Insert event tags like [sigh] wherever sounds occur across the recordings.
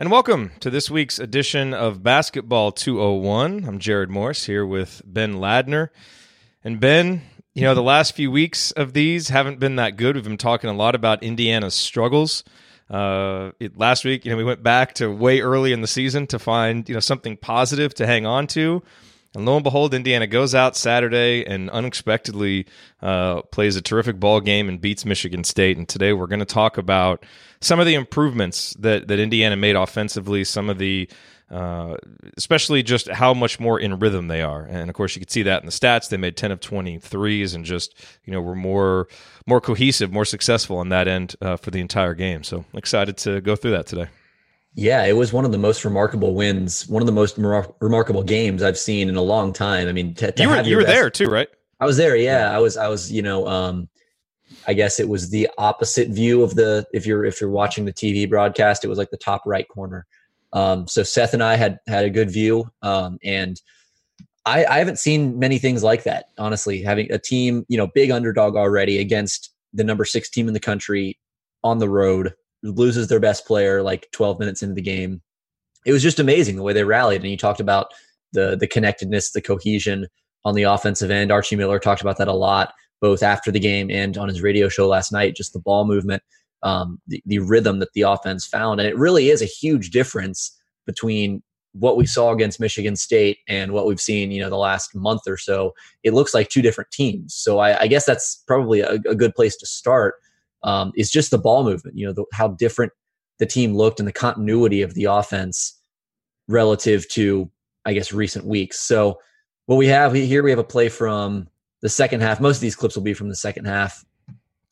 And welcome to this week's edition of Basketball 201. I'm Jerod Morris here with Ben Ladner. And Ben, you know, the last few weeks of these haven't been that good. We've been talking a lot about Indiana's struggles. Uh, it, last week, you know, we went back to way early in the season to find, you know, something positive to hang on to. And lo and behold, Indiana goes out Saturday and unexpectedly uh, plays a terrific ball game and beats Michigan State. And today we're going to talk about some of the improvements that, that Indiana made offensively, some of the uh, especially just how much more in rhythm they are. And of course, you could see that in the stats. They made 10 of 23s and just, you know, were more more cohesive, more successful on that end uh, for the entire game. So excited to go through that today. Yeah, it was one of the most remarkable wins, one of the most mar- remarkable games I've seen in a long time. I mean, to, to you were, you were best, there too, right? I was there. Yeah, I was. I was. You know, um, I guess it was the opposite view of the. If you're if you're watching the TV broadcast, it was like the top right corner. Um, so Seth and I had had a good view, um, and I, I haven't seen many things like that. Honestly, having a team, you know, big underdog already against the number six team in the country on the road loses their best player like 12 minutes into the game. It was just amazing the way they rallied. And you talked about the the connectedness, the cohesion on the offensive end. Archie Miller talked about that a lot, both after the game and on his radio show last night. Just the ball movement, um, the, the rhythm that the offense found, and it really is a huge difference between what we saw against Michigan State and what we've seen, you know, the last month or so. It looks like two different teams. So I, I guess that's probably a, a good place to start um, is just the ball movement. You know, the, how different the team looked and the continuity of the offense relative to, I guess, recent weeks. So what we have here, we have a play from the second half. Most of these clips will be from the second half,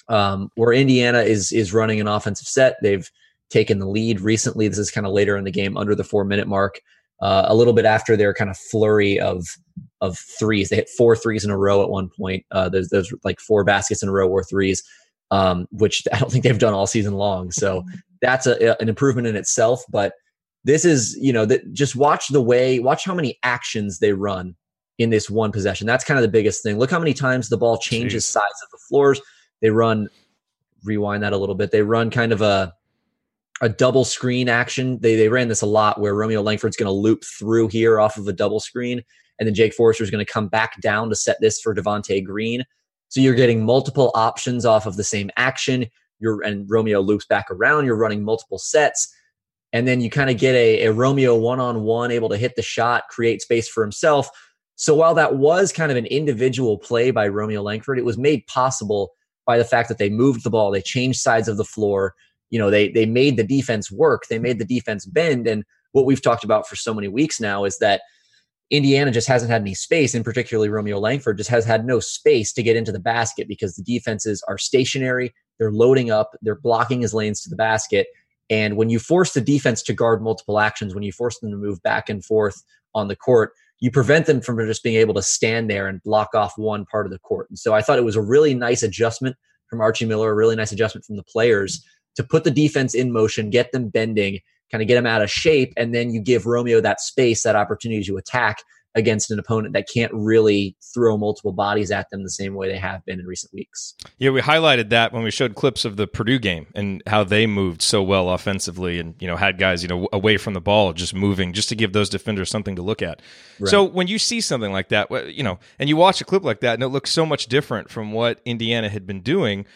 um, where Indiana is is running an offensive set. They've taken the lead recently. This is kind of later in the game, under the four minute mark. Uh, a little bit after their kind of flurry of of threes, they hit four threes in a row at one point. Uh, there's, like four baskets in a row or threes um, which [laughs] I don't think they've done all season long. So [laughs] that's a, an improvement in itself. But this is, you know, that just watch the way, watch how many actions they run in this one possession. That's kind of the biggest thing. Look how many times the ball changes Jeez. sides of the floors. They run, rewind that a little bit. They run kind of a a double screen action. They they ran this a lot where Romeo Langford's going to loop through here off of a double screen, and then Jake Forrester is going to come back down to set this for Devonte Green. So you're getting multiple options off of the same action. You're and Romeo loops back around. You're running multiple sets. And then you kind of get a, a Romeo one on one, able to hit the shot, create space for himself. So while that was kind of an individual play by Romeo Langford, it was made possible by the fact that they moved the ball, they changed sides of the floor. You know, they they made the defense work, they made the defense bend. And what we've talked about for so many weeks now is that Indiana just hasn't had any space, and particularly Romeo Langford just has had no space to get into the basket because the defenses are stationary. They're loading up, they're blocking his lanes to the basket. And when you force the defense to guard multiple actions, when you force them to move back and forth on the court, you prevent them from just being able to stand there and block off one part of the court. And so I thought it was a really nice adjustment from Archie Miller, a really nice adjustment from the players to put the defense in motion, get them bending, kind of get him out of shape, and then you give Romeo that space, that opportunity to attack against an opponent that can't really throw multiple bodies at them the same way they have been in recent weeks. Yeah, we highlighted that when we showed clips of the Purdue game and how they moved so well offensively and you know had guys, you know, away from the ball just moving just to give those defenders something to look at. Right. So when you see something like that, you know, and you watch a clip like that and it looks so much different from what Indiana had been doing,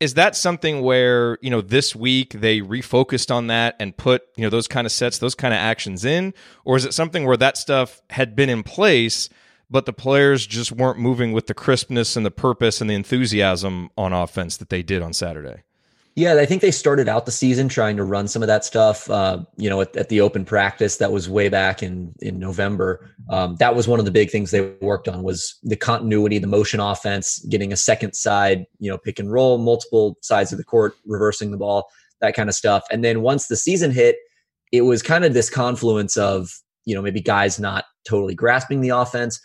is that something where you know this week they refocused on that and put you know those kind of sets those kind of actions in? Or is it something where that stuff had been in place but the players just weren't moving with the crispness and the purpose and the enthusiasm on offense that they did on saturday yeah, I think they started out the season trying to run some of that stuff. Uh, you know, at, at, the open practice that was way back in in November. Um, that was one of the big things they worked on was the continuity, the motion offense, getting a second side, you know, pick and roll, multiple sides of the court, reversing the ball, that kind of stuff. And then once the season hit, it was kind of this confluence of you know maybe guys not totally grasping the offense,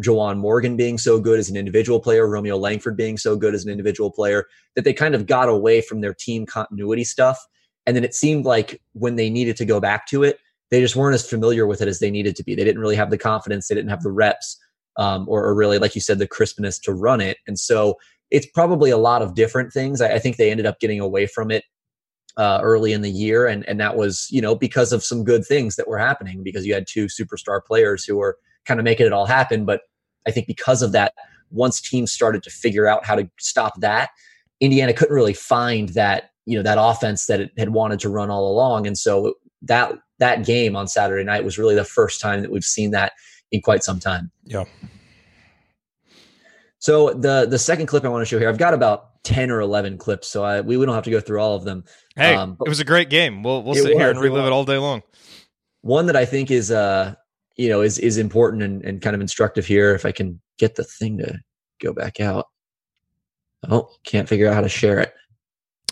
Juwan Morgan being so good as an individual player, Romeo Langford being so good as an individual player, that they kind of got away from their team continuity stuff. And then it seemed like when they needed to go back to it, they just weren't as familiar with it as they needed to be. They didn't really have the confidence, they didn't have the reps, um, or, or, really, like you said, the crispness to run it. And so it's probably a lot of different things. I, I think they ended up getting away from it uh, early in the year, and and that was you know because of some good things that were happening because you had two superstar players who were kind of making it all happen. But I think because of that, once teams started to figure out how to stop that, Indiana couldn't really find that you know that offense that it had wanted to run all along, and so that that game on Saturday night was really the first time that we've seen that in quite some time. Yeah. So the the second clip I want to show here, I've got about ten or eleven clips, so I we, we don't have to go through all of them. Hey, um, it was a great game. We'll we'll sit was, here and relive it, it all day long. One that I think is uh you know is is important and, and kind of instructive here. If I can get the thing to go back out. Oh, can't figure out how to share it.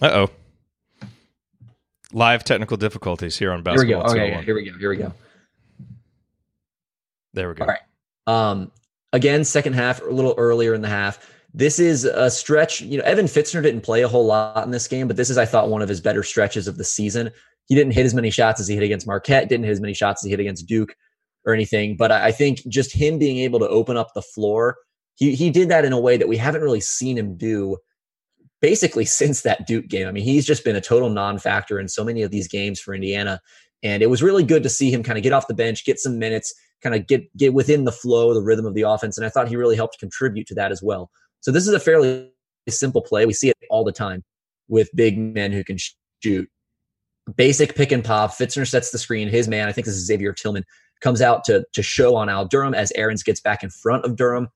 Uh oh. Live technical difficulties here on basketball. Here we go. Okay, here we go. Here we go. There we go. All right. Um, again, second half, a little earlier in the half. This is a stretch. You know, Evan Fitzner didn't play a whole lot in this game, but this is, I thought, one of his better stretches of the season. He didn't hit as many shots as he hit against Marquette, didn't hit as many shots as he hit against Duke or anything. But I think just him being able to open up the floor, he he did that in a way that we haven't really seen him do basically [laughs] since that Duke game. I mean, he's just been a total non-factor in so many of these games for Indiana. And it was really good to see him kind of get off the bench, get some minutes, kind of get get within the flow, the rhythm of the offense. And I thought he really helped contribute to that as well. So this is a fairly simple play. We see it all the time with big men who can shoot. Basic pick and pop. Fitzner sets the screen. His man, I think this is Xavier Tillman, comes out to to show on Al Durham as Aaron's gets back in front of Durham.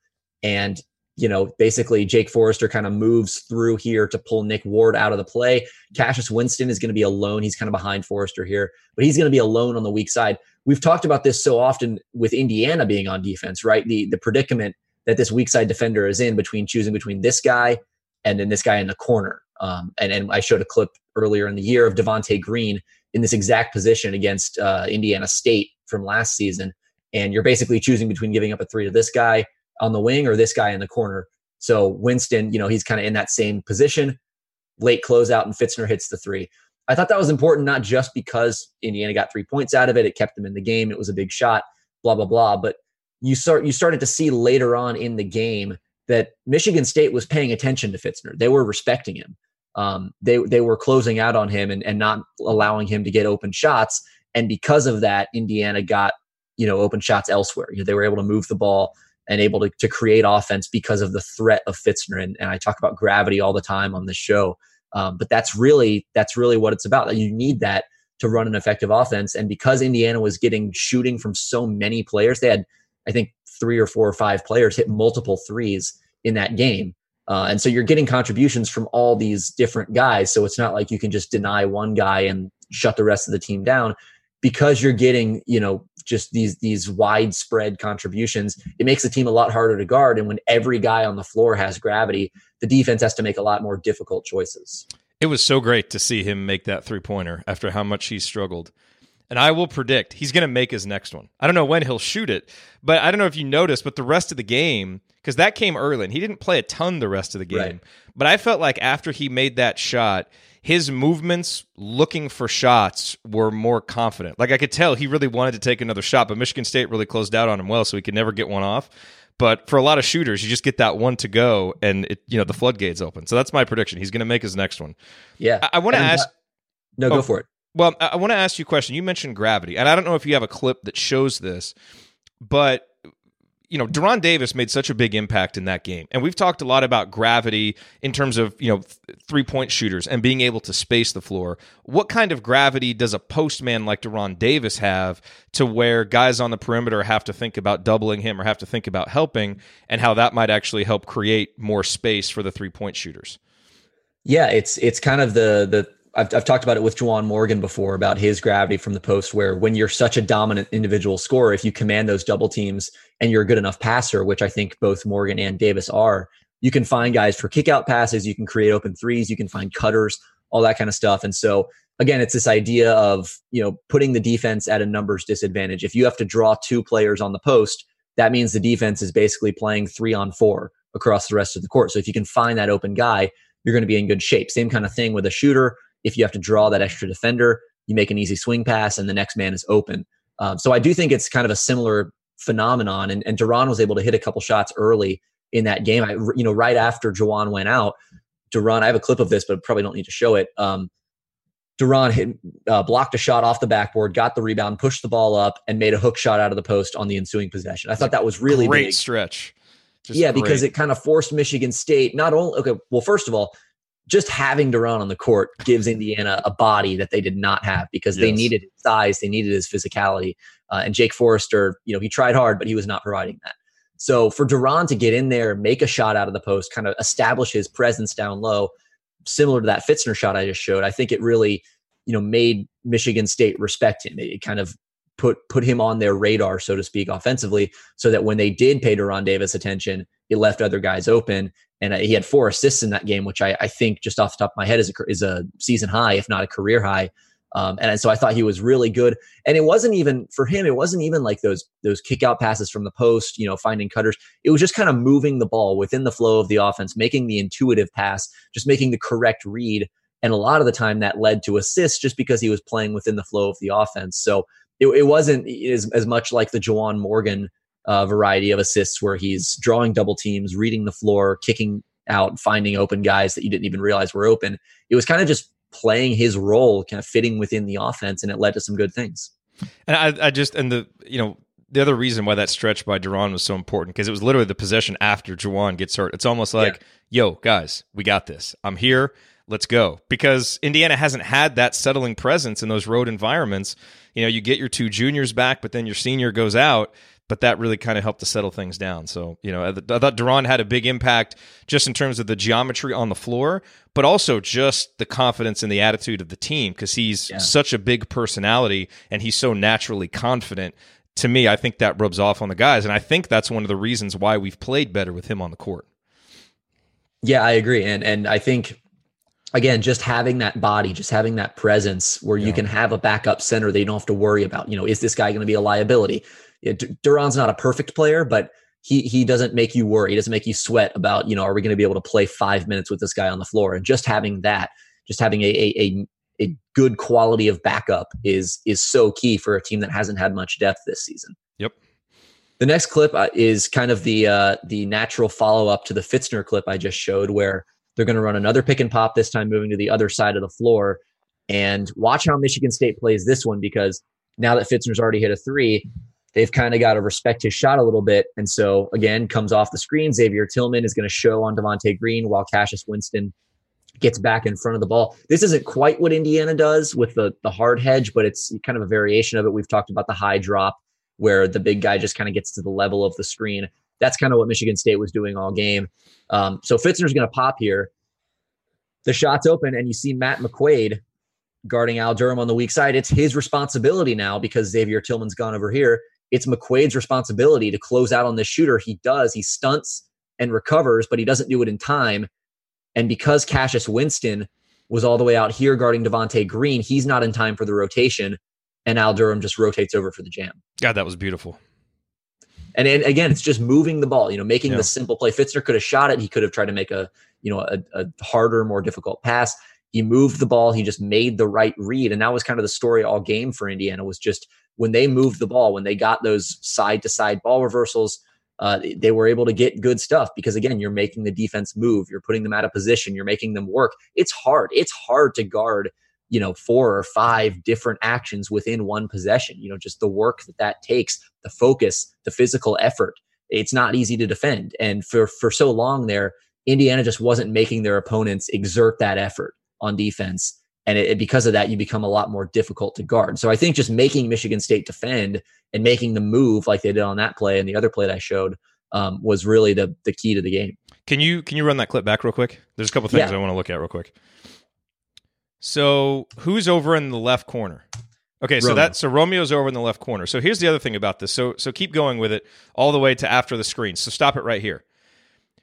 And, you know, basically Jake Forrester kind of moves through here to pull Nick Ward out of the play. Cassius Winston is going to be alone. He's kind of behind Forrester here, but he's going to be alone on the weak side. We've talked about this so often with Indiana being on defense, right? The the predicament that this weak side defender is in between choosing between this guy and then this guy in the corner. Um, and, and I showed a clip earlier in the year of Devonte Green in this exact position against uh, Indiana State from last season. And you're basically choosing between giving up a three to this guy on the wing or this guy in the corner. So Winston, you know, he's kind of in that same position. Late closeout and Fitzner hits the three. I thought that was important, not just because Indiana got three points out of it, it kept them in the game, it was a big shot, blah blah blah. But you start you started to see later on in the game that Michigan State was paying attention to Fitzner. They were respecting him. Um, they they were closing out on him and, and not allowing him to get open shots. And because of that, Indiana got you know open shots elsewhere. You know, they were able to move the ball and able to, to create offense because of the threat of Fitzner. And, and I talk about gravity all the time on this show. Um, but that's really that's really what it's about. You need that to run an effective offense. And because Indiana was getting shooting from so many players, they had I think three or four or five players hit multiple threes in that game. Uh, and so you're getting contributions from all these different guys. So it's not like you can just deny one guy and shut the rest of the team down because you're getting, you know, just these these widespread contributions. It makes the team a lot harder to guard. And when every guy on the floor has gravity, the defense has to make a lot more difficult choices. It was so great to see him make that three pointer after how much he struggled. And I will predict he's going to make his next one. I don't know when he'll shoot it, but I don't know if you noticed, but the rest of the game, because that came early and he didn't play a ton the rest of the game. Right. But I felt like after he made that shot, his movements looking for shots were more confident. Like I could tell he really wanted to take another shot, but Michigan State really closed out on him well, so he could never get one off. But for a lot of shooters, you just get that one to go, and it, you know the floodgates open. So that's my prediction. He's going to make his next one. Yeah, I, I want to uh, ask. no, oh, go for it. Well, I want to ask you a question. You mentioned gravity, and I don't know if you have a clip that shows this, but you know, De'Ron Davis made such a big impact in that game. And we've talked a lot about gravity in terms of, you know, th- three point shooters and being able to space the floor. What kind of gravity does a postman like De'Ron Davis have to where guys on the perimeter have to think about doubling him or have to think about helping and how that might actually help create more space for the three point shooters? Yeah, it's it's kind of the the I've, I've talked about it with Juwan Morgan before about his gravity from the post, where when you're such a dominant individual scorer, if you command those double teams and you're a good enough passer, which I think both Morgan and Davis are, you can find guys for kick out passes, you can create open threes, you can find cutters, all that kind of stuff. And so again, it's this idea of, you know, putting the defense at a numbers disadvantage. If you have to draw two players on the post, that means the defense is basically playing three on four across the rest of the court. So if you can find that open guy, you're going to be in good shape. Same kind of thing with a shooter if you have to draw that extra defender, you make an easy swing pass and the next man is open. Um, so I do think it's kind of a similar phenomenon. And, and De'Ron was able to hit a couple shots early in that game. I, you know, right after Juwan went out, De'Ron. I have a clip of this, but probably don't need to show it. Um, De'Ron hit, uh, blocked a shot off the backboard, got the rebound, pushed the ball up, and made a hook shot out of the post on the ensuing possession. I thought that was really great big. stretch. Just yeah, great. because it kind of forced Michigan State not only okay. Well, first of all, just having De'Ron on the court gives Indiana a body that they did not have because yes. they needed his size, they needed his physicality, uh, and Jake Forrester, you know, he tried hard, but he was not providing that. So for De'Ron to get in there, make a shot out of the post, kind of establish his presence down low, similar to that Fitzner shot I just showed, I think it really, you know, made Michigan State respect him. It kind of put put him on their radar, so to speak, offensively, so that when they did pay De'Ron Davis attention, it left other guys open. And he had four assists in that game, which I, I think just off the top of my head is a, is a season high, if not a career high. Um, and so I thought he was really good. And it wasn't even for him. It wasn't even like those those kick out passes from the post, you know, finding cutters. It was just kind of moving the ball within the flow of the offense, making the intuitive pass, just making the correct read. And a lot of the time that led to assists just because he was playing within the flow of the offense. So it, it wasn't as, as much like the Juwan Morgan uh, variety of assists where he's drawing double teams, reading the floor, kicking out, finding open guys that you didn't even realize were open. It was kind of just playing his role, kind of fitting within the offense, and it led to some good things. And I, I just and the you know the other reason why that stretch by De'Ron was so important because it was literally the possession after Juwan gets hurt. It's almost like, yeah. yo, guys, we got this. I'm here. Let's go. Because Indiana hasn't had that settling presence in those road environments. You know, you get your two juniors back, but then your senior goes out but that really kind of helped to settle things down. So, you know, I thought De'Ron had a big impact just in terms of the geometry on the floor, but also just the confidence and the attitude of the team because he's yeah. such a big personality and he's so naturally confident. To me, I think that rubs off on the guys. And I think that's one of the reasons why we've played better with him on the court. Yeah, I agree. And and I think again, just having that body, just having that presence where yeah. you can have a backup center that you don't have to worry about, you know, is this guy going to be a liability? De'Ron's not a perfect player, but he he doesn't make you worry. He doesn't make you sweat about you know are we going to be able to play five minutes with this guy on the floor? And just having that, just having a a, a a good quality of backup is is so key for a team that hasn't had much depth this season. Yep. The next clip uh, is kind of the uh, the natural follow up to the Fitzner clip I just showed, where they're going to run another pick and pop this time, moving to the other side of the floor, and watch how Michigan State plays this one because now that Fitzner's already hit a three, they've kind of got to respect his shot a little bit. And so again, comes off the screen. Xavier Tillman is going to show on Devonte Green while Cassius Winston gets back in front of the ball. This isn't quite what Indiana does with the the hard hedge, but it's kind of a variation of it. We've talked about the high drop where the big guy just kind of gets to the level of the screen. That's kind of what Michigan State was doing all game. Um, so Fitzner's going to pop here. The shot's open, and you see Matt McQuaid guarding Al Durham on the weak side. It's his responsibility now because Xavier Tillman's gone over here it's McQuaid's responsibility to close out on this shooter. He does. He stunts and recovers, but he doesn't do it in time. And because Cassius Winston was all the way out here guarding Devonte Green, he's not in time for the rotation, and Al Durham just rotates over for the jam. God, that was beautiful. And, and again, it's just moving the ball, you know, making yeah. the simple play. Fitzner could have shot it. He could have tried to make a, you know, a, a harder, more difficult pass. He moved the ball. He just made the right read. And that was kind of the story all game for Indiana was just when they moved the ball, when they got those side to side ball reversals, uh, they were able to get good stuff because again, you're making the defense move, you're putting them out of position, you're making them work. It's hard. It's hard to guard, you know, four or five different actions within one possession. You know, just the work that that takes, the focus, the physical effort. It's not easy to defend, and for for so long there, Indiana just wasn't making their opponents exert that effort on defense and it, because of that you become a lot more difficult to guard. So i think just making michigan state defend and making the move like they did on that play and the other play that i showed um, was really the the key to the game. Can you can you run that clip back real quick? There's a couple things yeah. i want to look at real quick. So who's over in the left corner? Okay so Romeo. that so romeo's over in the left corner. So here's the other thing about this. So so keep going with it all the way to after the screen. So stop it right here.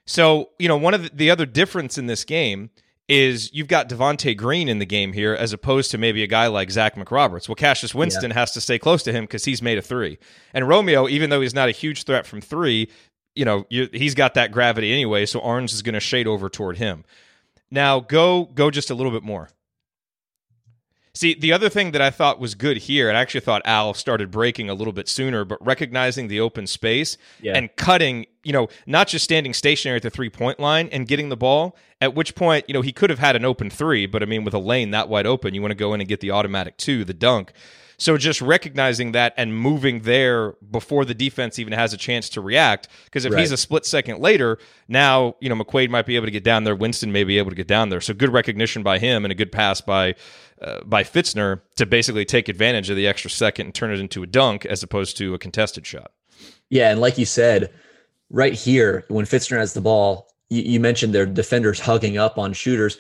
So you know one of the, the other difference in this game is you've got Devonte Green in the game here as opposed to maybe a guy like Zach McRoberts. Well, Cassius Winston yeah. has to stay close to him because he's made a three. And Romeo, even though he's not a huge threat from three, you know, you, he's got that gravity anyway, so Orange is going to shade over toward him. Now go go just a little bit more. See, the other thing that I thought was good here, and I actually thought Al started breaking a little bit sooner, but recognizing the open space yeah. and cutting you know, not just standing stationary at the three point line and getting the ball, at which point, you know, he could have had an open three, but I mean, with a lane that wide open, you want to go in and get the automatic two, the dunk. So just recognizing that and moving there before the defense even has a chance to react. Because if right. he's a split second later, now, you know, McQuaid might be able to get down there. Winston may be able to get down there. So good recognition by him and a good pass by uh, by Fitzner to basically take advantage of the extra second and turn it into a dunk as opposed to a contested shot. Yeah, and like you said, right here when Fitzner has the ball, you, you mentioned their defenders hugging up on shooters.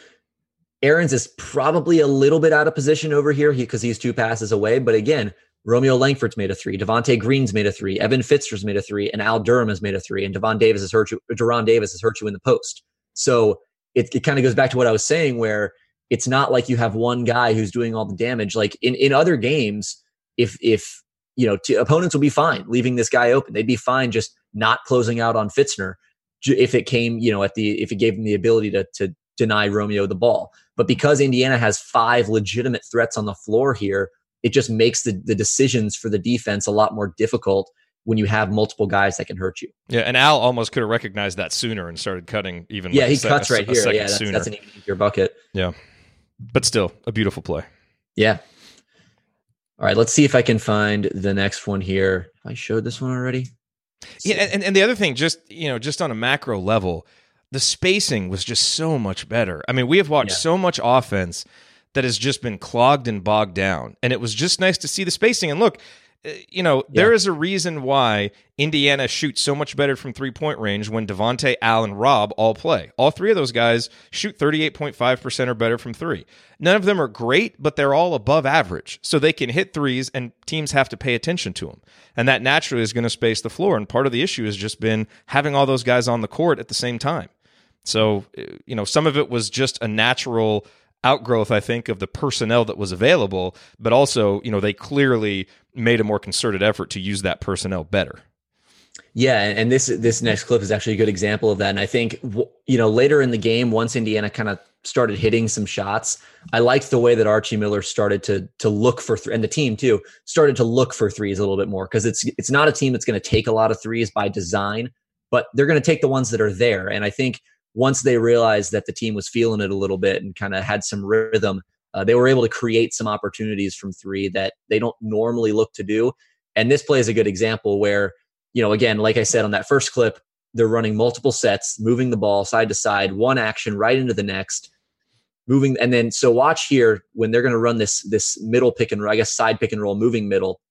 Aarons is probably a little bit out of position over here because he, he's two passes away. But again, Romeo Langford's made a three, Devonte Green's made a three, Evan Fitzner's made a three, and Al Durham has made a three, and Devon Davis has hurt you. De'Ron Davis has hurt you in the post. So it, it kind of goes back to what I was saying, where it's not like you have one guy who's doing all the damage. Like in in other games, if if you know t- opponents will be fine leaving this guy open, they'd be fine just not closing out on Fitzner if it came you know at the if it gave them the ability to to deny Romeo the ball. But because Indiana has five legitimate threats on the floor here, it just makes the, the decisions for the defense a lot more difficult when you have multiple guys that can hurt you. Yeah, and Al almost could have recognized that sooner and started cutting even. Yeah, he cuts right a, here. A yeah, that's, that's, an easier bucket. Yeah, but still a beautiful play. Yeah. All right, let's see if I can find the next one here. I showed this one already. Yeah, and, and the other thing, just you know, just on a macro level, the spacing was just so much better. I mean, we have watched yeah. so much offense that has just been clogged and bogged down. And it was just nice to see the spacing. And look, uh, you know, there yeah. is a reason why Indiana shoots so much better from three point range when Devonte, Allen, Rob all play. All three of those guys shoot 38.5% or better from three. None of them are great, but they're all above average. So they can hit threes, and teams have to pay attention to them. And that naturally is going to space the floor. And part of the issue has just been having all those guys on the court at the same time. So, uh, you know, some of it was just a natural outgrowth, I think, of the personnel that was available, but also, you know, they clearly made a more concerted effort to use that personnel better. Yeah, and this this next clip is actually a good example of that. And I think you know later in the game, once Indiana kind of started hitting some shots, I liked the way that Archie Miller started to to look for th- and the team too started to look for threes a little bit more because it's it's not a team that's going to take a lot of threes by design, but they're going to take the ones that are there. And I think once they realized that the team was feeling it a little bit and kind of had some rhythm, uh, they were able to create some opportunities from three that they don't normally look to do. And this play is a good example where, you know, again, like I said on that first clip, they're running multiple sets, moving the ball side to side, one action right into the next, moving. And then, so watch here when they're going to run this this middle pick and I guess side pick and roll, moving middle.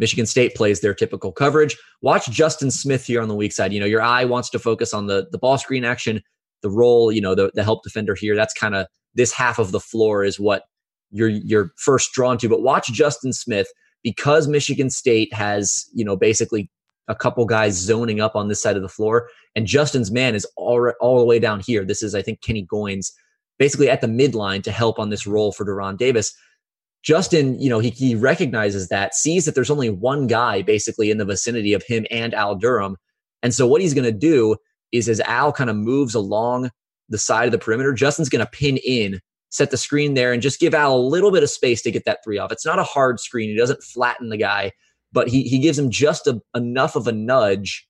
Michigan State plays their typical coverage. Watch Justin Smith here on the weak side. You know, your eye wants to focus on the the ball screen action, the roll, you know, the, the help defender here. That's kind of this half of the floor is what you're you're first drawn to. But watch Justin Smith because Michigan State has, you know, basically a couple guys zoning up on this side of the floor, and Justin's man is all all the way down here. This is, I think, Kenny Goins, basically at the midline to help on this roll for De'Ron Davis. Justin, you know, he, he recognizes that, sees that there's only one guy basically in the vicinity of him and Al Durham. And so what he's going to do is as Al kind of moves along the side of the perimeter, Justin's going to pin in, set the screen there, and just give Al a little bit of space to get that three off. It's not a hard screen. He doesn't flatten the guy, but he, he gives him just a, enough of a nudge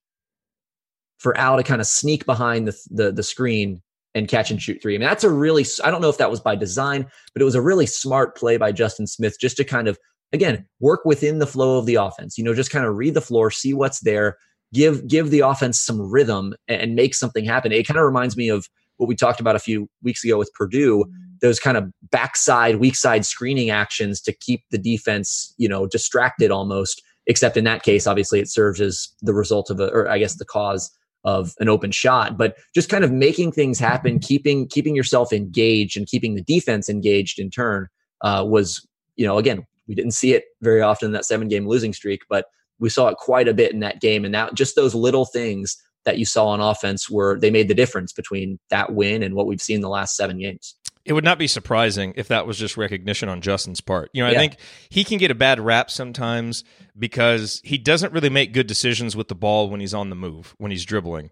for Al to kind of sneak behind the, the, the screen and catch and shoot three. I mean, that's a really, I don't know if that was by design, but it was a really smart play by Justin Smith just to kind of, again, work within the flow of the offense, you know, just kind of read the floor, see what's there, give, give the offense some rhythm and make something happen. It kind of reminds me of what we talked about a few weeks ago with Purdue, those kind of backside, weak side screening actions to keep the defense, you know, distracted almost. Except in that case, obviously, it serves as the result of a, or I guess the cause of an open shot but just kind of making things happen keeping keeping yourself engaged and keeping the defense engaged in turn uh, was you know again we didn't see it very often in that seven game losing streak but we saw it quite a bit in that game. And that just those little things that you saw on offense were they made the difference between that win and what we've seen the last seven games it would not be surprising if that was just recognition on Justin's part. You know, I yeah. think he can get a bad rap sometimes because he doesn't really make good decisions with the ball when he's on the move, when he's dribbling.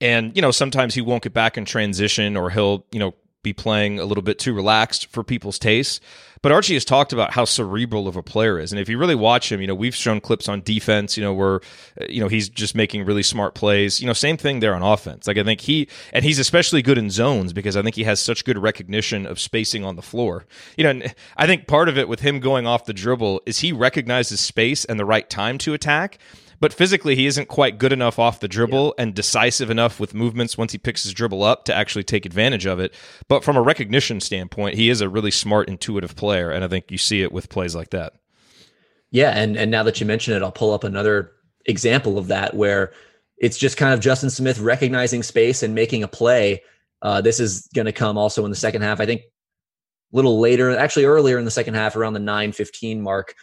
And, you know, sometimes he won't get back in transition or he'll, you know, be playing a little bit too relaxed for people's tastes. But Archie has talked about how cerebral of a player is, and if you really watch him, you know we've shown clips on defense, you know where you know he's just making really smart plays. You know, same thing there on offense. Like I think he and he's especially good in zones because I think he has such good recognition of spacing on the floor. You know, I think part of it with him going off the dribble is he recognizes space and the right time to attack but physically he isn't quite good enough off the dribble yeah. and decisive enough with movements once he picks his dribble up to actually take advantage of it. But from a recognition standpoint, he is a really smart, intuitive player, and I think you see it with plays like that. Yeah, and and now that you mention it, I'll pull up another example of that where it's just kind of Justin Smith recognizing space and making a play. Uh, this is going to come also in the second half. I think a little later, actually earlier in the second half, around the nine fifteen mark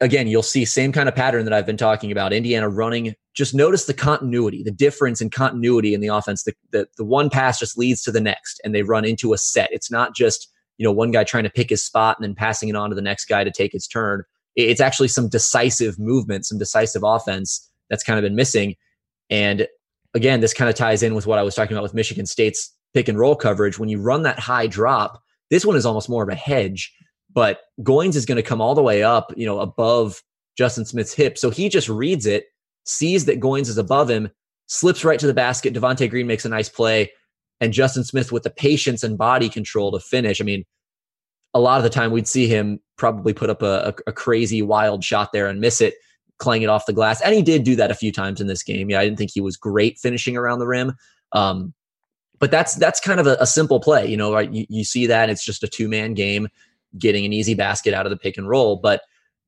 again, you'll see same kind of pattern that I've been talking about. Indiana running. Just notice the continuity, the difference in continuity in the offense. The, the the one pass just leads to the next, and they run into a set. It's not just you know one guy trying to pick his spot and then passing it on to the next guy to take his turn. It's actually some decisive movement, some decisive offense that's kind of been missing. And again, this kind of ties in with what I was talking about with Michigan State's pick and roll coverage. When you run that high drop, this one is almost more of a hedge but Goins is going to come all the way up, you know, above Justin Smith's hip. So he just reads it, sees that Goins is above him, slips right to the basket. Devonte Green makes a nice play, and Justin Smith with the patience and body control to finish. I mean, a lot of the time we'd see him probably put up a, a, crazy wild shot there and miss it, clang it off the glass. And he did do that a few times in this game. Yeah, I didn't think he was great finishing around the rim. Um, but that's that's kind of a, a simple play, you know. Right? You, you see that it's just a two man game getting an easy basket out of the pick and roll. But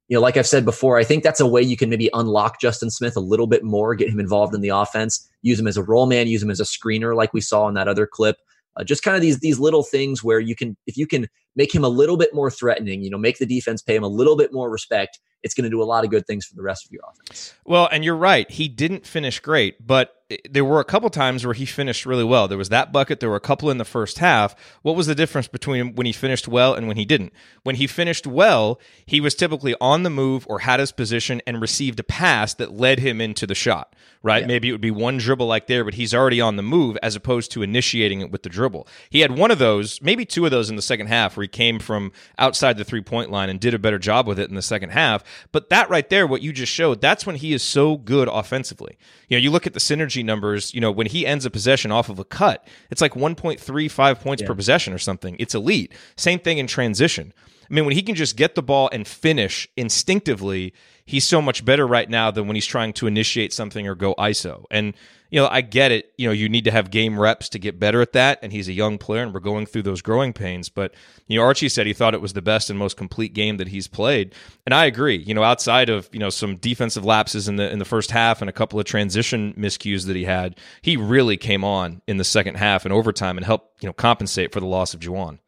you know, like I've said before, I think that's a way you can maybe unlock Justin Smith a little bit more, get him involved in the offense, use him as a roll man, use him as a screener, like we saw in that other clip. Uh, just kind of these these little things where you can, if you can make him a little bit more threatening, you know, make the defense pay him a little bit more respect. It's going to do a lot of good things for the rest of your offense. Well, and you're right. He didn't finish great, but there were a couple times where he finished really well. There was that bucket. There were a couple in the first half. What was the difference between when he finished well and when he didn't? When he finished well, he was typically on the move or had his position and received a pass that led him into the shot, right? Yeah. Maybe it would be one dribble like there, but he's already on the move as opposed to initiating it with the dribble. He had one of those, maybe two of those in the second half where he came from outside the three point line and did a better job with it in the second half. But that right there, what you just showed, that's when he is so good offensively. You know, you look at the synergy numbers, you know, when he ends a possession off of a cut, it's like 1.35 points yeah. per possession or something. It's elite. Same thing in transition. I mean, when he can just get the ball and finish instinctively, he's so much better right now than when he's trying to initiate something or go ISO. And you know, I get it. You know, you need to have game reps to get better at that. And he's a young player, and we're going through those growing pains. But you know, Archie said he thought it was the best and most complete game that he's played, and I agree. You know, outside of you know some defensive lapses in the in the first half and a couple of transition miscues that he had, he really came on in the second half and overtime and helped you know compensate for the loss of Juwan.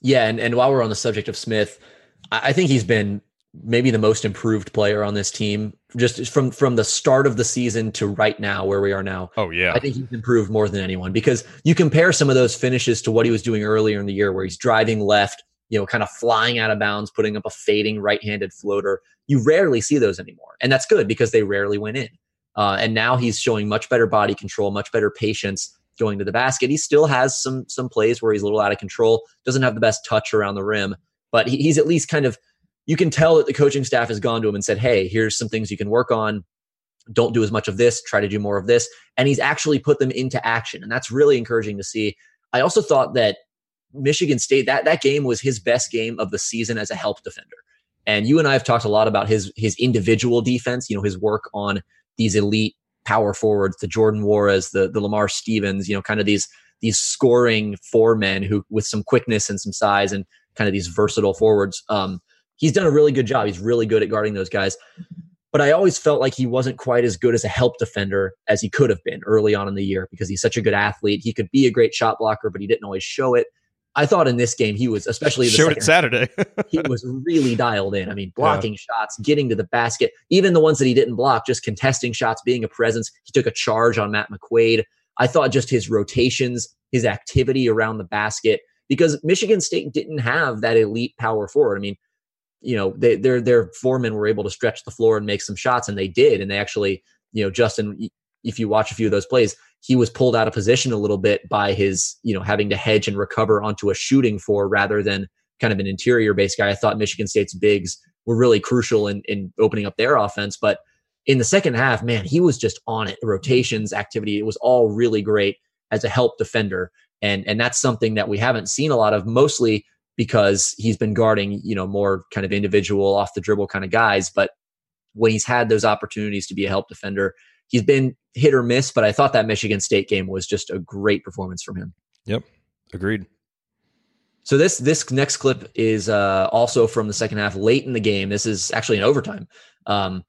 Yeah, and and while we're on the subject of Smith, I think he's been maybe the most improved player on this team just from from the start of the season to right now where we are now. Oh yeah. I think he's improved more than anyone because you compare some of those finishes to what he was doing earlier in the year where he's driving left you know kind of flying out of bounds putting up a fading right-handed floater. You rarely see those anymore and that's good because they rarely went in. Uh, and now he's showing much better body control much better patience going to the basket. He still has some some plays where he's a little out of control doesn't have the best touch around the rim but he, he's at least kind of you can tell that the coaching staff has gone to him and said, Hey, here's some things you can work on. Don't do as much of this, try to do more of this. And he's actually put them into action. And that's really encouraging to see. I also thought that Michigan State, that, that game was his best game of the season as a help defender. And you and I have talked a lot about his his individual defense, you know, his work on these elite power forwards, the Jordan Nworas, the the Lamar Stevens, you know, kind of these these scoring four men who with some quickness and some size and kind of these versatile forwards. Um, he's done a really good job. He's really good at guarding those guys. But I always felt like he wasn't quite as good as a help defender as he could have been early on in the year because he's such a good athlete. He could be a great shot blocker, but he didn't always show it. I thought in this game he was especially the showed it Saturday. [laughs] he was really dialed in. I mean, blocking yeah. shots, getting to the basket, even the ones that he didn't block, just contesting shots, being a presence. He took a charge on Matt McQuaid. I thought just his rotations, his activity around the basket, because Michigan State didn't have that elite power forward. I mean, you know, they, their their foremen were able to stretch the floor and make some shots, and they did. And they actually, you know, Justin if you watch a few of those plays, he was pulled out of position a little bit by his, you know, having to hedge and recover onto a shooting four rather than kind of an interior based guy. I thought Michigan State's bigs were really crucial in, in opening up their offense. But in the second half, man, he was just on it. Rotations, activity, it was all really great as a help defender. And and that's something that we haven't seen a lot of, mostly because he's been guarding, you know, more kind of individual off the dribble kind of guys. But when he's had those opportunities to be a help defender, he's been hit or miss, but I thought that Michigan State game was just a great performance from him. Yep. Agreed. So this this next clip is uh, also from the second half, late in the game. This is actually in overtime, um,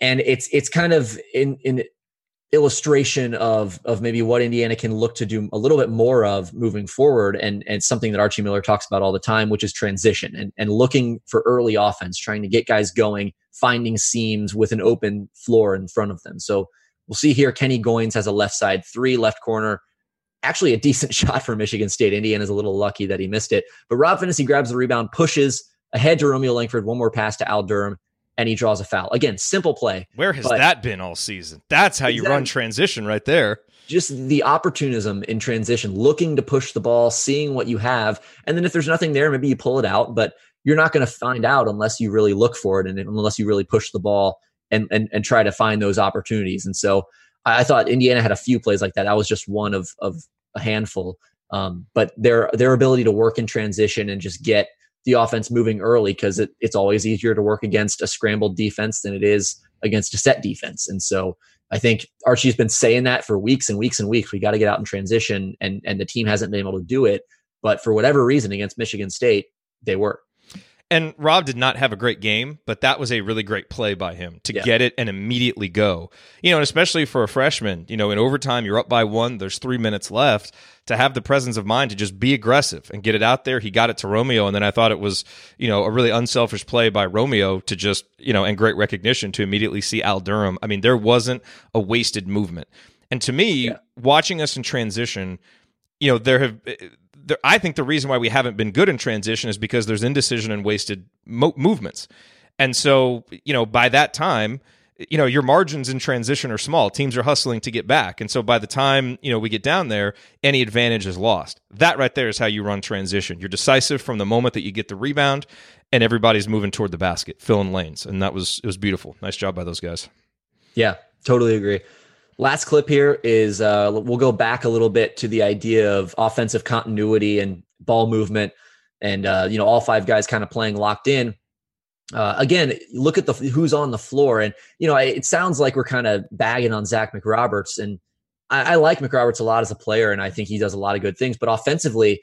and it's it's kind of in in illustration of of maybe what Indiana can look to do a little bit more of moving forward, and and something that Archie Miller talks about all the time, which is transition and and looking for early offense, trying to get guys going, finding seams with an open floor in front of them. So we'll see here. Kenny Goins has a left side three, left corner actually a decent [laughs] shot for Michigan State. Indiana's a little lucky that he missed it. But Rob Phinisee grabs the rebound, pushes ahead to Romeo Langford, one more pass to Al Durham, and he draws a foul. Again, simple play. Where has that been all season? That's how you run transition right there. Just the opportunism in transition, looking to push the ball, seeing what you have. And then if there's nothing there, maybe you pull it out, but you're not going to find out unless you really look for it and unless you really push the ball and, and, and try to find those opportunities. And so I thought Indiana had a few plays like that. That was just one of of a handful. Um, but their their ability to work in transition and just get the offense moving early because it, it's always easier to work against a scrambled defense than it is against a set defense. And so I think Archie's been saying that for weeks and weeks and weeks. We got to get out in transition, and and the team hasn't been able to do it. But for whatever reason, against Michigan State, they were. And Rob did not have a great game, but that was a really great play by him to yeah. get it and immediately go. You know, and especially for a freshman, you know, in overtime, you're up by one, there's three minutes left to have the presence of mind to just be aggressive and get it out there. He got it to Romeo. And then I thought it was, you know, a really unselfish play by Romeo to just, you know, and great recognition to immediately see Al Durham. I mean, there wasn't a wasted movement. And to me, yeah. watching us in transition, you know, there have there, I think the reason why we haven't been good in transition is because there's indecision and wasted mo- movements. And so, you know, by that time, you know, your margins in transition are small. Teams are hustling to get back. And so by the time, you know, we get down there, any advantage is lost. That right there is how you run transition. You're decisive from the moment that you get the rebound and everybody's moving toward the basket, filling lanes. And that was it was beautiful. Nice job by those guys. Yeah, totally agree. Last clip here is uh, we'll go back a little bit to the idea of offensive continuity and ball movement, and uh, you know all five guys kind of playing locked in. Uh, again, look at the who's on the floor, and you know it sounds like we're kind of bagging on Zach McRoberts, and I, I like McRoberts a lot as a player, and I think he does a lot of good things. But offensively,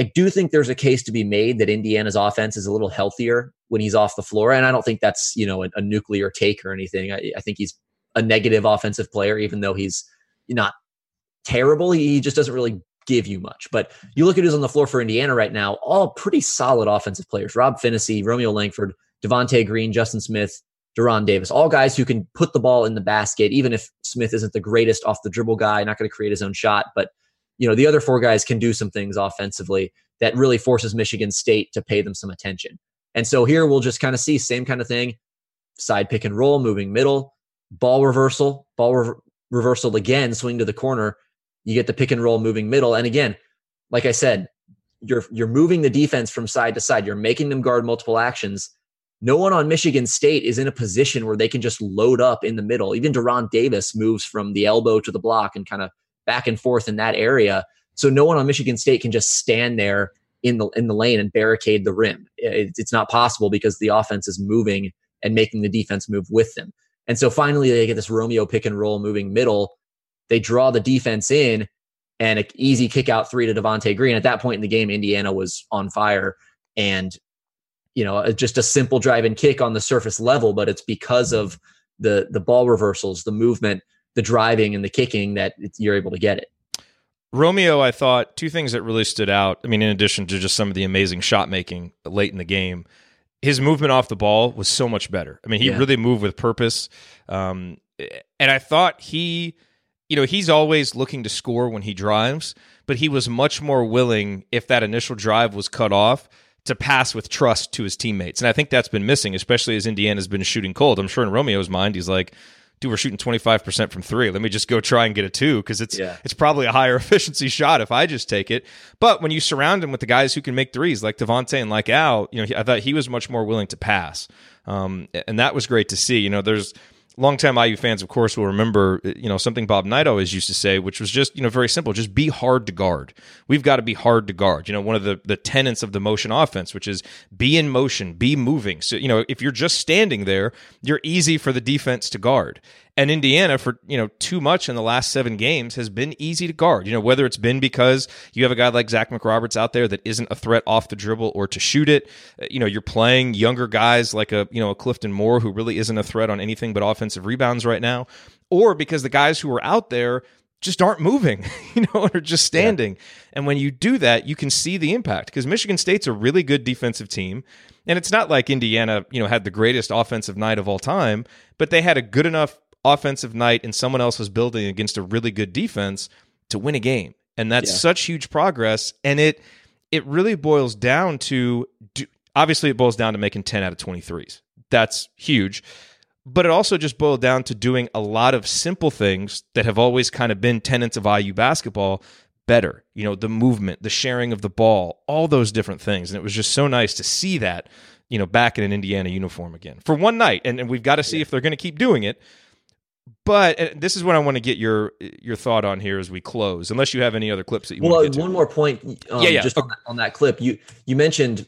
I do think there's a case to be made that Indiana's offense is a little healthier when he's off the floor, and I don't think that's you know a, a nuclear take or anything. I, I, think he's a negative offensive player, even though he's not terrible. He just doesn't really give you much. But you look at who's on the floor for Indiana right now, all pretty solid offensive players. Rob Phinisee, Romeo Langford, Devonte Green, Justin Smith, De'Ron Davis, all guys who can put the ball in the basket, even if Smith isn't the greatest off the dribble guy, not going to create his own shot. But you know, the other four guys can do some things offensively that really forces Michigan State to pay them some attention. And so here we'll just kind of see same kind of thing, side pick and roll, moving middle, ball reversal, ball re- reversal again, swing to the corner. You get the pick and roll moving middle. And again, like I said, you're you're moving the defense from side to side. You're making them guard multiple actions. No one on Michigan State is in a position where they can just load up in the middle. Even De'Ron Davis moves from the elbow to the block and kind of back and forth in that area. So no one on Michigan State can just stand there in the in the lane and barricade the rim. It, it's not possible because the offense is moving and making the defense move with them. And so finally, they get this Romeo pick and roll moving middle. They draw the defense in and an easy kick out three to Devonte Green. At that point in the game, Indiana was on fire. And, you know, just a simple drive and kick on the surface level, but it's because of the the ball reversals, the movement, the driving, and the kicking that you're able to get it. Romeo, I thought two things that really stood out. I mean, in addition to just some of the amazing shot making late in the game, his movement off the ball was so much better. I mean, he yeah. really moved with purpose. Um, and I thought he, you know, he's always looking to score when he drives, but he was much more willing if that initial drive was cut off to pass with trust to his teammates. And I think that's been missing, especially as Indiana's been shooting cold. I'm sure in Romeo's mind, he's like, dude, we're shooting 25% from three. Let me just go try and get a two because it's Yeah. it's probably a higher [laughs] efficiency shot if I just take it. But when you surround him with the guys who can make threes like Devonte and like Al, you know, he- I thought he was much more willing to pass. Um, and that was great to see. You know, there's longtime IU fans, of course, will remember, uh, you know, something Bob Knight always used to say, which was just, you know, very simple. Just be hard to guard. We've got to be hard to guard. You know, one of the, the tenets of the motion offense, which is be in motion, be moving. So, you know, if you're just standing there, you're easy for the defense to guard. And Indiana, for you know, too much in the last seven games has been easy to guard. You know, whether it's been because you have a guy like Zach McRoberts out there that isn't a threat off the dribble or to shoot it. Uh, You know, you're playing younger guys like a you know a Clifton Moore who really isn't a threat on anything but offensive rebounds right now, or because the guys who are out there just aren't moving, [laughs] you know, or just standing. And when you do that, you can see the impact because Michigan State's a really good defensive team. And it's not like Indiana, you know, had the greatest offensive night of all time, but they had a good enough offensive night in someone else's building against a really good defense to win a game. And that's Yeah. such huge progress. And it it really boils down to do, obviously it boils down to making 10 out of 23s. That's huge. But it also just boiled down to doing a lot of simple things that have always kind of been tenets of IU basketball better. You know, the movement, the sharing of the ball, all those different things. And it was just so nice to see that, you know, back in an Indiana uniform again for one night. And, and we've got to see if they're going to keep doing it. But this is what I want to get your your thought on here as we close, unless you have any other clips that you Well, want to get to. one more point. Um, Yeah, yeah. Just on that, on that clip, you you mentioned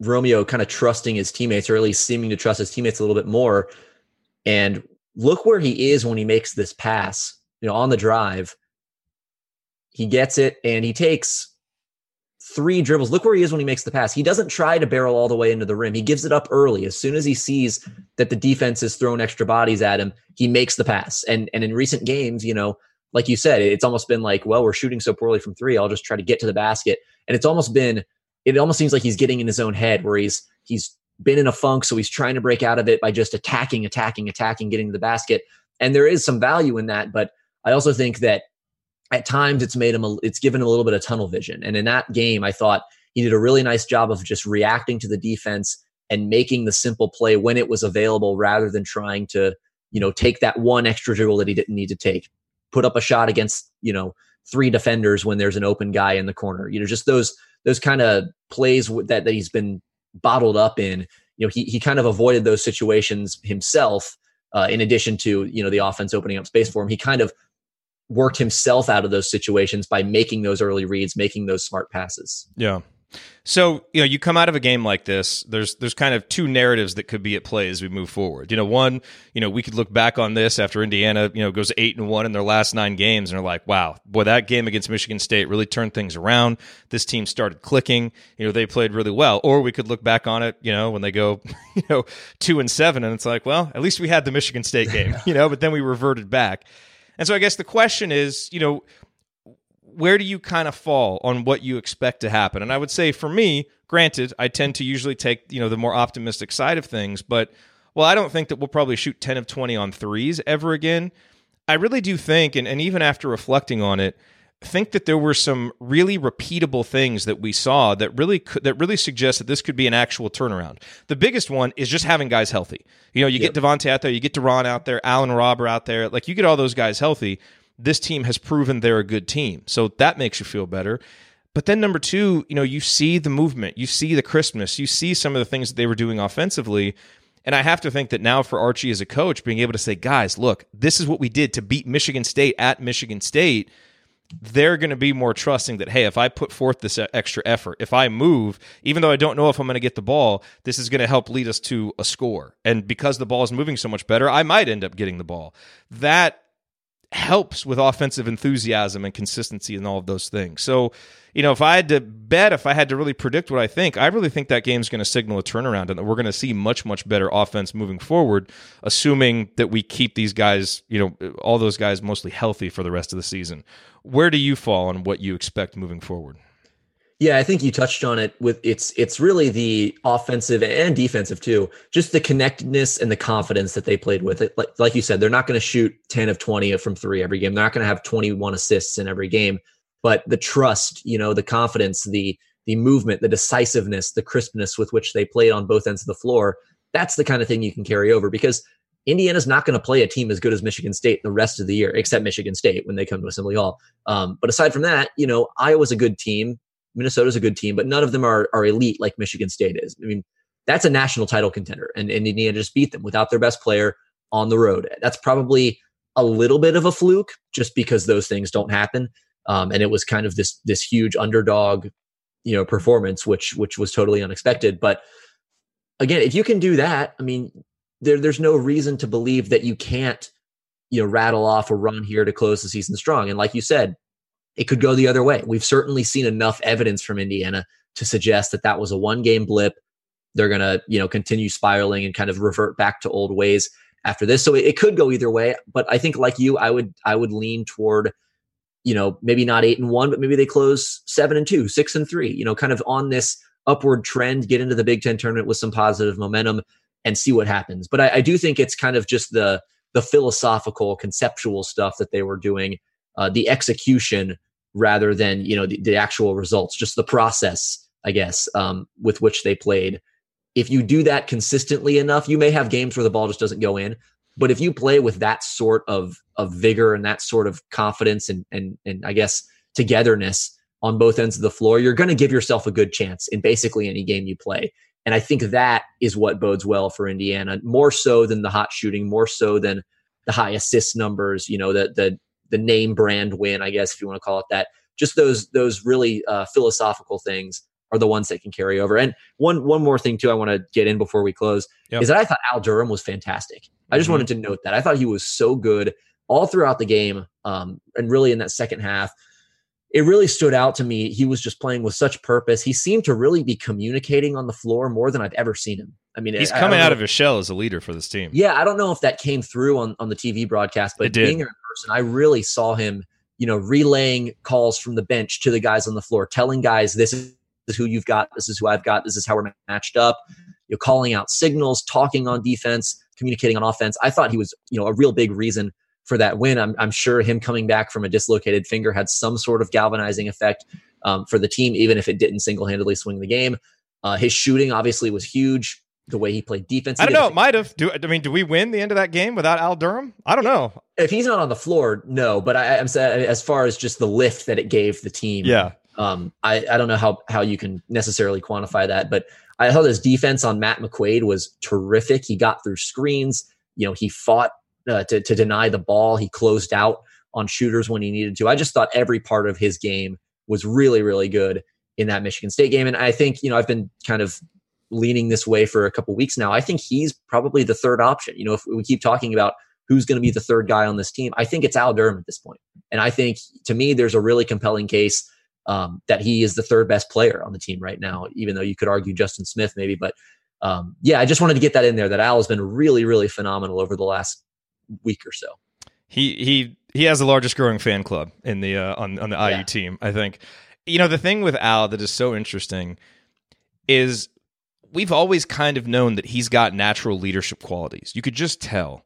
Romeo kind of trusting his teammates, or at least seeming to trust his teammates a little bit more. And look where he is when he makes this pass. You know, on the drive, he gets it and he takes three dribbles. Look where he is when he makes the pass. He doesn't try to barrel all the way into the rim. He gives it up early. As soon as he sees that the defense is throwing extra bodies at him, he makes the pass. And and in recent games, you know, like you said, it's almost been like, well, we're shooting so poorly from three. I'll just try to get to the basket. And it's almost been, it almost seems like he's getting in his own head where he's he's been in a funk, so he's trying to break out of it by just attacking, attacking, attacking, getting to the basket. And there is some value in that, but I also think that at times it's made him a, it's given him a little bit of tunnel vision. And in that game, I thought he did a really nice job of just reacting to the defense and making the simple play when it was available rather than trying to, you know, take that one extra dribble that he didn't need to take. Put up a shot against, you know, three defenders when there's an open guy in the corner. You know, just those those kind of plays that that he's been bottled up in. You know, he he kind of avoided those situations himself. Uh, in addition to you know the offense opening up space for him, he kind of worked himself out of those situations by making those early reads, making those smart passes. Yeah. So, you know, you come out of a game like this, there's there's kind of two narratives that could be at play as we move forward. You know, one, you know, we could look back on this after Indiana, you know, goes 8 and 1 in their last 9 games and are like, wow, boy, that game against Michigan State really turned things around. This team started clicking. You know, they played really well. Or we could look back on it, you know, when they go, [laughs] you know, 2 and 7 and it's like, well, at least we had the Michigan State game, [laughs] you know, but then we reverted back. And so I guess the question is, you know, where do you kind of fall on what you expect to happen? And I would say for me, granted, I tend to usually take, you know, the more optimistic side of things, but well, I don't think that we'll probably shoot 10 of 20 on threes ever again. I really do think, and, and even after reflecting on it, think that there were some really repeatable things that we saw that really could, that really suggest that this could be an actual turnaround. The biggest one is just having guys healthy. You know, you Yep. get Devonte out there, you get De'Ron out there, Allen Robber out there, like you get all those guys healthy. This team has proven they're a good team, so that makes you feel better. But then number two, you know, you see the movement, you see the crispness, you see some of the things that they were doing offensively. And I have to think that now for Archie as a coach, being able to say, guys, look, this is what we did to beat Michigan State at Michigan State they're going to be more trusting that hey if i put forth this extra effort if i move even though i don't know if i'm going to get the ball this is going to help lead us to a score. And because the ball is moving so much better i might end up getting the ball. That helps with offensive enthusiasm and consistency and all of those things so you know if i had to bet if i had to really predict what i think i really think that game's going to signal a turnaround and that we're going to see much much better offense moving forward assuming that we keep these guys you know all those guys mostly healthy for the rest of the season where do you fall on what you expect moving forward? Yeah, I think you touched on it with it's it's really the offensive and defensive too. Just the connectedness and the confidence that they played with it. Like like you said, they're not going to shoot 10 of 20 from 3 every game. They're not going to have 21 assists in every game, but the trust, you know, the confidence, the the movement, the decisiveness, the crispness with which they played on both ends of the floor, that's the kind of thing you can carry over because Indiana's not going to play a team as good as Michigan State the rest of the year, except Michigan State when they come to Assembly Hall. Um, but aside from that, you know, Iowa's a good team, Minnesota's a good team, but none of them are are elite like Michigan State is. I mean, that's a national title contender, and, and Indiana just beat them without their best player on the road. That's probably a little bit of a fluke, just because those things don't happen. Um, and it was kind of this this huge underdog, you know, performance, which which was totally unexpected. But again, if you can do that, I mean, there, there's no reason to believe that you can't, you know, rattle off a run here to close the season strong. And like you said, it could go the other way. We've certainly seen enough evidence from Indiana to suggest that that was a one game blip. They're going to, you know, continue spiraling and kind of revert back to old ways after this. So it, it could go either way. But I think, like you, I would, I would lean toward, you know, maybe not eight and one, but maybe they close seven and two, six and three. You know, kind of on this upward trend, get into the Big Ten tournament with some positive momentum and see what happens. But I, I do think it's kind of just the the philosophical, conceptual stuff that they were doing, uh, the execution rather than you know the, the, actual results, just the process, I guess, um, with which they played. If you do that consistently enough, you may have games where the ball just doesn't go in. But if you play with that sort of of vigor and that sort of confidence and and and I guess togetherness on both ends of the floor, you're going to give yourself a good chance in basically any game you play. And I think that is what bodes well for Indiana, more so than the hot shooting, more so than the high assist numbers, you know, the the the name brand win, I guess if you want to call it that. Just those those really uh, philosophical things are the ones that can carry over. And one one more thing too, I want to get in before we close yep. is that I thought Al Durham was fantastic. I just mm-hmm. wanted to note that I thought he was so good all throughout the game, um, and really in that second half it really stood out to me. He was just playing with such purpose. He seemed to really be communicating on the floor more than I've ever seen him. I mean, he's coming out know. of his shell as a leader for this team. Yeah, I don't know if that came through on, on the TV broadcast, but being there in person, I really saw him, you know, relaying calls from the bench to the guys on the floor, telling guys this is who you've got, this is who I've got, this is how we're matched up. You're calling out signals, talking on defense, communicating on offense. I thought he was, you know, a real big reason for that win. I'm, I'm sure him coming back from a dislocated finger had some sort of galvanizing effect um, for the team, even if it didn't single handedly swing the game. Uh, his shooting obviously was huge. The way he played defense. I don't know. It might have. Do I mean? Do we win the end of that game without Al Durham? I don't know. If he's not on the floor, no. But I, am saying as far as just the lift that it gave the team. Yeah. Um. I I don't know how how you can necessarily quantify that, but I thought his defense on Matt McQuaid was terrific. He got through screens. You know, he fought uh, to, to deny the ball. He closed out on shooters when he needed to. I just thought every part of his game was really, really good in that Michigan State game. And I think, you know, I've been kind of leaning this way for a couple weeks now. I think he's probably the third option. You know, if we keep talking about who's going to be the third guy on this team, I think it's Al Durham at this point. And I think to me, there's a really compelling case um, that he is the third best player on the team right now, even though you could argue Justin Smith maybe. But um, yeah, I just wanted to get that in there that Al has been really, really phenomenal over the last week or so. He he he has the largest growing fan club in the uh, on on the IU yeah. team. I think. You know the thing with Al that is so interesting is we've always kind of known that he's got natural leadership qualities. You could just tell.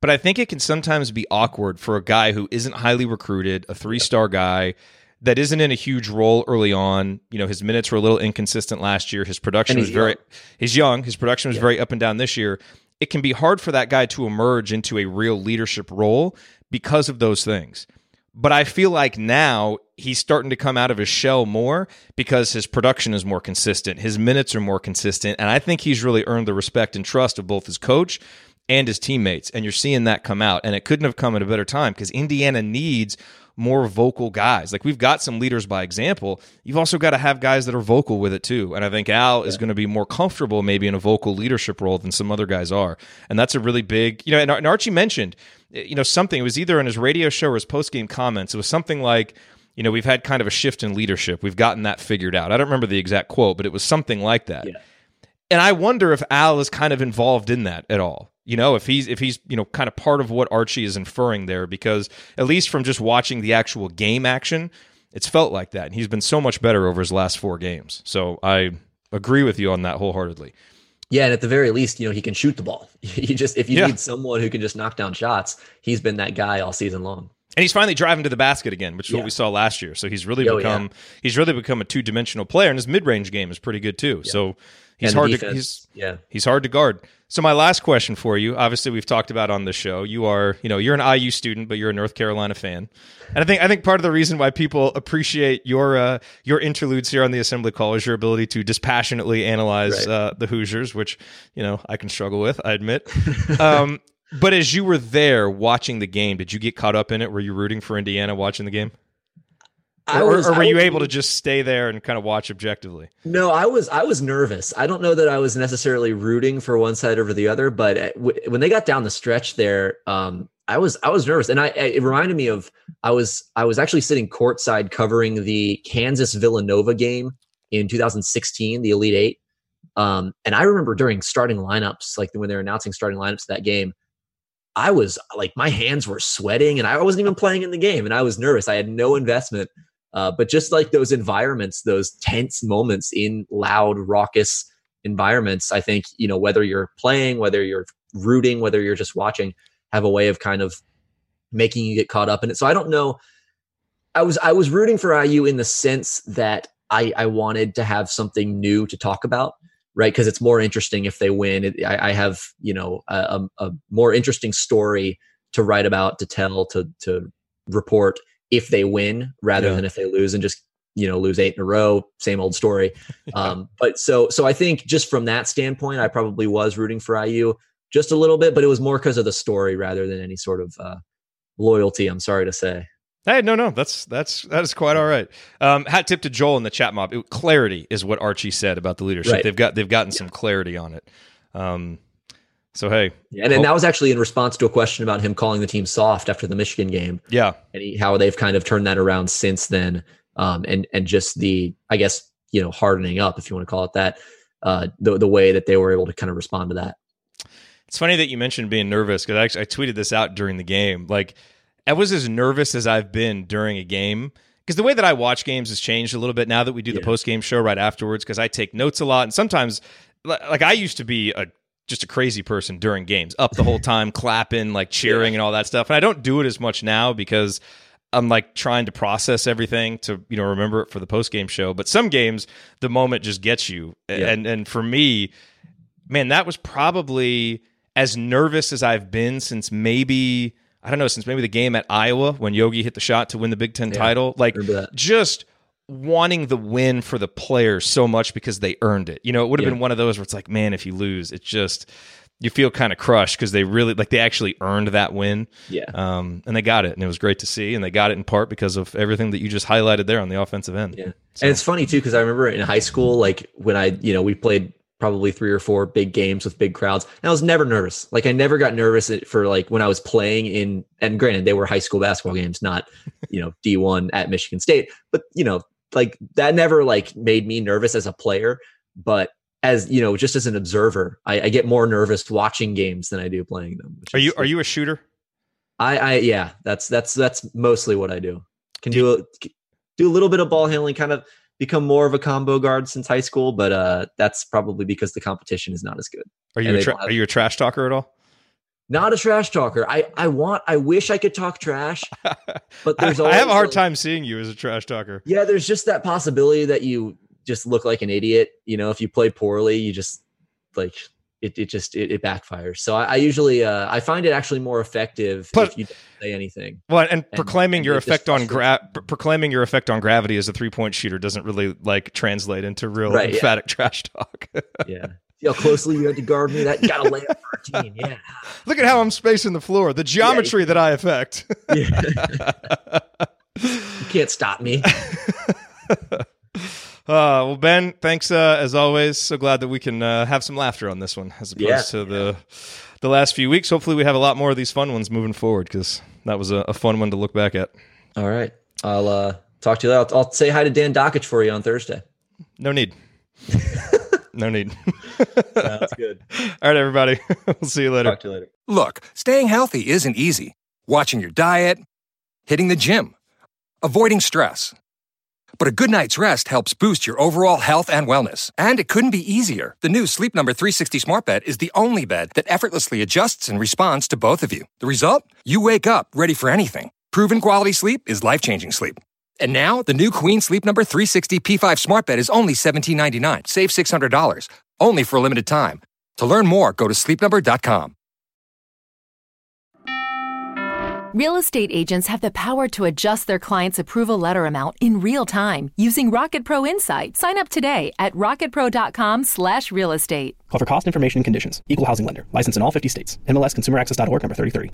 But I think it can sometimes be awkward for a guy who isn't highly recruited, a three star guy that isn't in a huge role early on. You know, his minutes were a little inconsistent last year. His production was very, he's young. His production was yeah. very up and down this year it can be hard for that guy to emerge into a real leadership role because of those things. But I feel like now he's starting to come out of his shell more because his production is more consistent, his minutes are more consistent, and I think he's really earned the respect and trust of both his coach and his teammates. And you're seeing that come out. And it couldn't have come at a better time because Indiana needs more vocal guys. Like we've got some leaders by example. You've also got to have guys that are vocal with it too. And I think Al yeah. is going to be more comfortable maybe in a vocal leadership role than some other guys are. And that's a really big, you know, and, and Archie mentioned, eh, you know, something, it was either in his radio show or his post game comments. It was something like, you know, we've had kind of a shift in leadership. We've gotten that figured out. I don't remember the exact quote, but it was something like that. Yeah. And I wonder if Al is kind of involved in that at all you know if he's if he's you know kind of part of what archie is inferring there because at least from just watching the actual game action it's felt like that. And he's been so much better over his last four games. So i agree with you on that wholeheartedly. Yeah and at the very least you know he can shoot the ball. [laughs] You just if you yeah. need someone who can just knock down shots he's been that guy all season long And he's finally driving to the basket again, which is Yeah. what we saw last year. So he's really Oh, become he's really become a two dimensional player, and his mid range game is pretty good too. So he's hard to he's yeah. he's hard to guard. So my last question for you, obviously we've talked about on the show, you are, you know, you're an IU student, but you're a North Carolina fan. And I think I think part of the reason why people appreciate your uh, your interludes here on the assembly call is your ability to dispassionately analyze Right. uh, the Hoosiers, which, you know, I can struggle with, I admit. [laughs] um, but as you were there watching the game, did you get caught up in it? Were you rooting for Indiana watching the game? I Or, was- or were you able to just stay there and kind of watch objectively? No, I was I was nervous. I don't know that I was necessarily rooting for one side over the other, but uh, when they got down the stretch there, um, I was I was nervous, and I it reminded me of I was I was actually sitting courtside covering the Kansas Villanova game in 2016, the Elite Eight, um, and I remember during starting lineups, like when they were announcing starting lineups of that game. I was like, my hands were sweating, and I wasn't even playing in the game, and I was nervous. I had no investment, uh, but just like those environments, those tense moments in loud, raucous environments, I think, you know, whether you're playing, whether you're rooting, whether you're just watching, have a way of kind of making you get caught up in it. So I don't know. I was I was rooting for IU in the sense that I, I wanted to have something new to talk about, right? Because it's more interesting if they win. It, I, I have you know a, a, more interesting story to write about, to tell, to to report if they win rather Yeah. than if they lose and just you know lose eight in a row same old story [laughs] um but so so i think just from that standpoint i probably was rooting for iu just a little bit but it was more because of the story rather than any sort of uh loyalty i'm sorry to say Hey, no, no, that's that's that is quite all right. Um, hat tip to Joel in the chat mob. It- clarity is what Archie said about the leadership. Right. They've got they've gotten some clarity on it. Um, so hey, and, and that was actually in response to a question about him calling the team soft after the michigan game yeah, and he, how they've kind of turned that around since then um and and just the i guess you know hardening up if you want to call it that uh the, the way that they were able to kind of respond to that it's funny that you mentioned being nervous because actually I tweeted this out during the game. Like I was as nervous as I've been during a game because the way that I watch games has changed a little bit now that we do the post game show right afterwards because I take notes a lot and sometimes like I used to be a just a crazy person during games, up the whole [laughs] time, clapping, like cheering, and all that stuff. And I don't do it as much now because I'm like trying to process everything to you know remember it for the post game show. But some games, the moment just gets you, Yeah. and and for me, man, that was probably as nervous as I've been since maybe I don't know since maybe the game at Iowa when Yogi hit the shot to win the Big Ten Yeah, title. Like just wanting the win for the players so much because they earned it. You know, it would have Yeah. been one of those where it's like, man, if you lose, it's just you feel kind of crushed because they really like they actually earned that win. yeah Um, and they got it, and it was great to see. And they got it in part because of everything that you just highlighted there on the offensive end. Yeah. So- And it's funny too because I remember in high school, like when I, you know, we played probably three or four big games with big crowds, and I was never nervous. Like I never got nervous for like when I was playing in. And granted, they were high school basketball games, not you know [laughs] D one at Michigan State, but you know, like that never like made me nervous as a player. But as you know, just as an observer, I, I get more nervous watching games than I do playing them. Are you are you a shooter? I, I yeah, that's that's that's mostly what I do. Can do a do a little bit of ball handling, kind of become more of a combo guard since high school, but uh that's probably because the competition is not as good. Are you a tra- have- are you a trash talker at all? Not a trash talker. I I want I wish I could talk trash, [laughs] but there's I have a hard like- time seeing you as a trash talker. Yeah, there's just that possibility that you just look like an idiot. You know, if you play poorly, you just like it. It just it, it backfires. So I, I usually uh, I find it actually more effective But- if you don't say anything. Well, and, proclaiming and your effect on gra- pr- proclaiming your effect on gravity as a three point shooter doesn't really like translate into real Right, yeah. emphatic trash talk. [laughs] Yeah, see how closely you had to guard me. That got to lay up for a team. Yeah. [laughs] Look at how I'm spacing the floor, the geometry that I affect. yeah. [laughs] you can't stop me. Uh, well, Ben, thanks uh, as always. So glad that we can uh, have some laughter on this one as opposed Yeah. to the the last few weeks. Hopefully, we have a lot more of these fun ones moving forward because that was a, a fun one to look back at. All right. I'll uh, talk to you later. I'll, I'll say hi to Dan Dakich for you on Thursday. No need. [laughs] no need. Sounds good. [laughs] All right, everybody. [laughs] we'll see you later. Talk to you later. Look, staying healthy isn't easy. Watching your diet, hitting the gym, avoiding stress. But a good night's rest helps boost your overall health and wellness. And it couldn't be easier. The new Sleep Number 360 Smart Bed is the only bed that effortlessly adjusts and responds to both of you. The result? You wake up ready for anything. Proven quality sleep is life changing sleep. And now, the new Queen Sleep Number 360 P5 Smart Bed is only $17.99. Save $600. Only for a limited time. To learn more, go to sleepnumber.com. Real estate agents have the power to adjust their client's approval letter amount in real time using Rocket Pro Insight. Sign up today at rocketpro.com/slash real estate. Call for cost information and conditions. Equal housing lender. License in all 50 states. MLSConsumerAccess.org number 3030.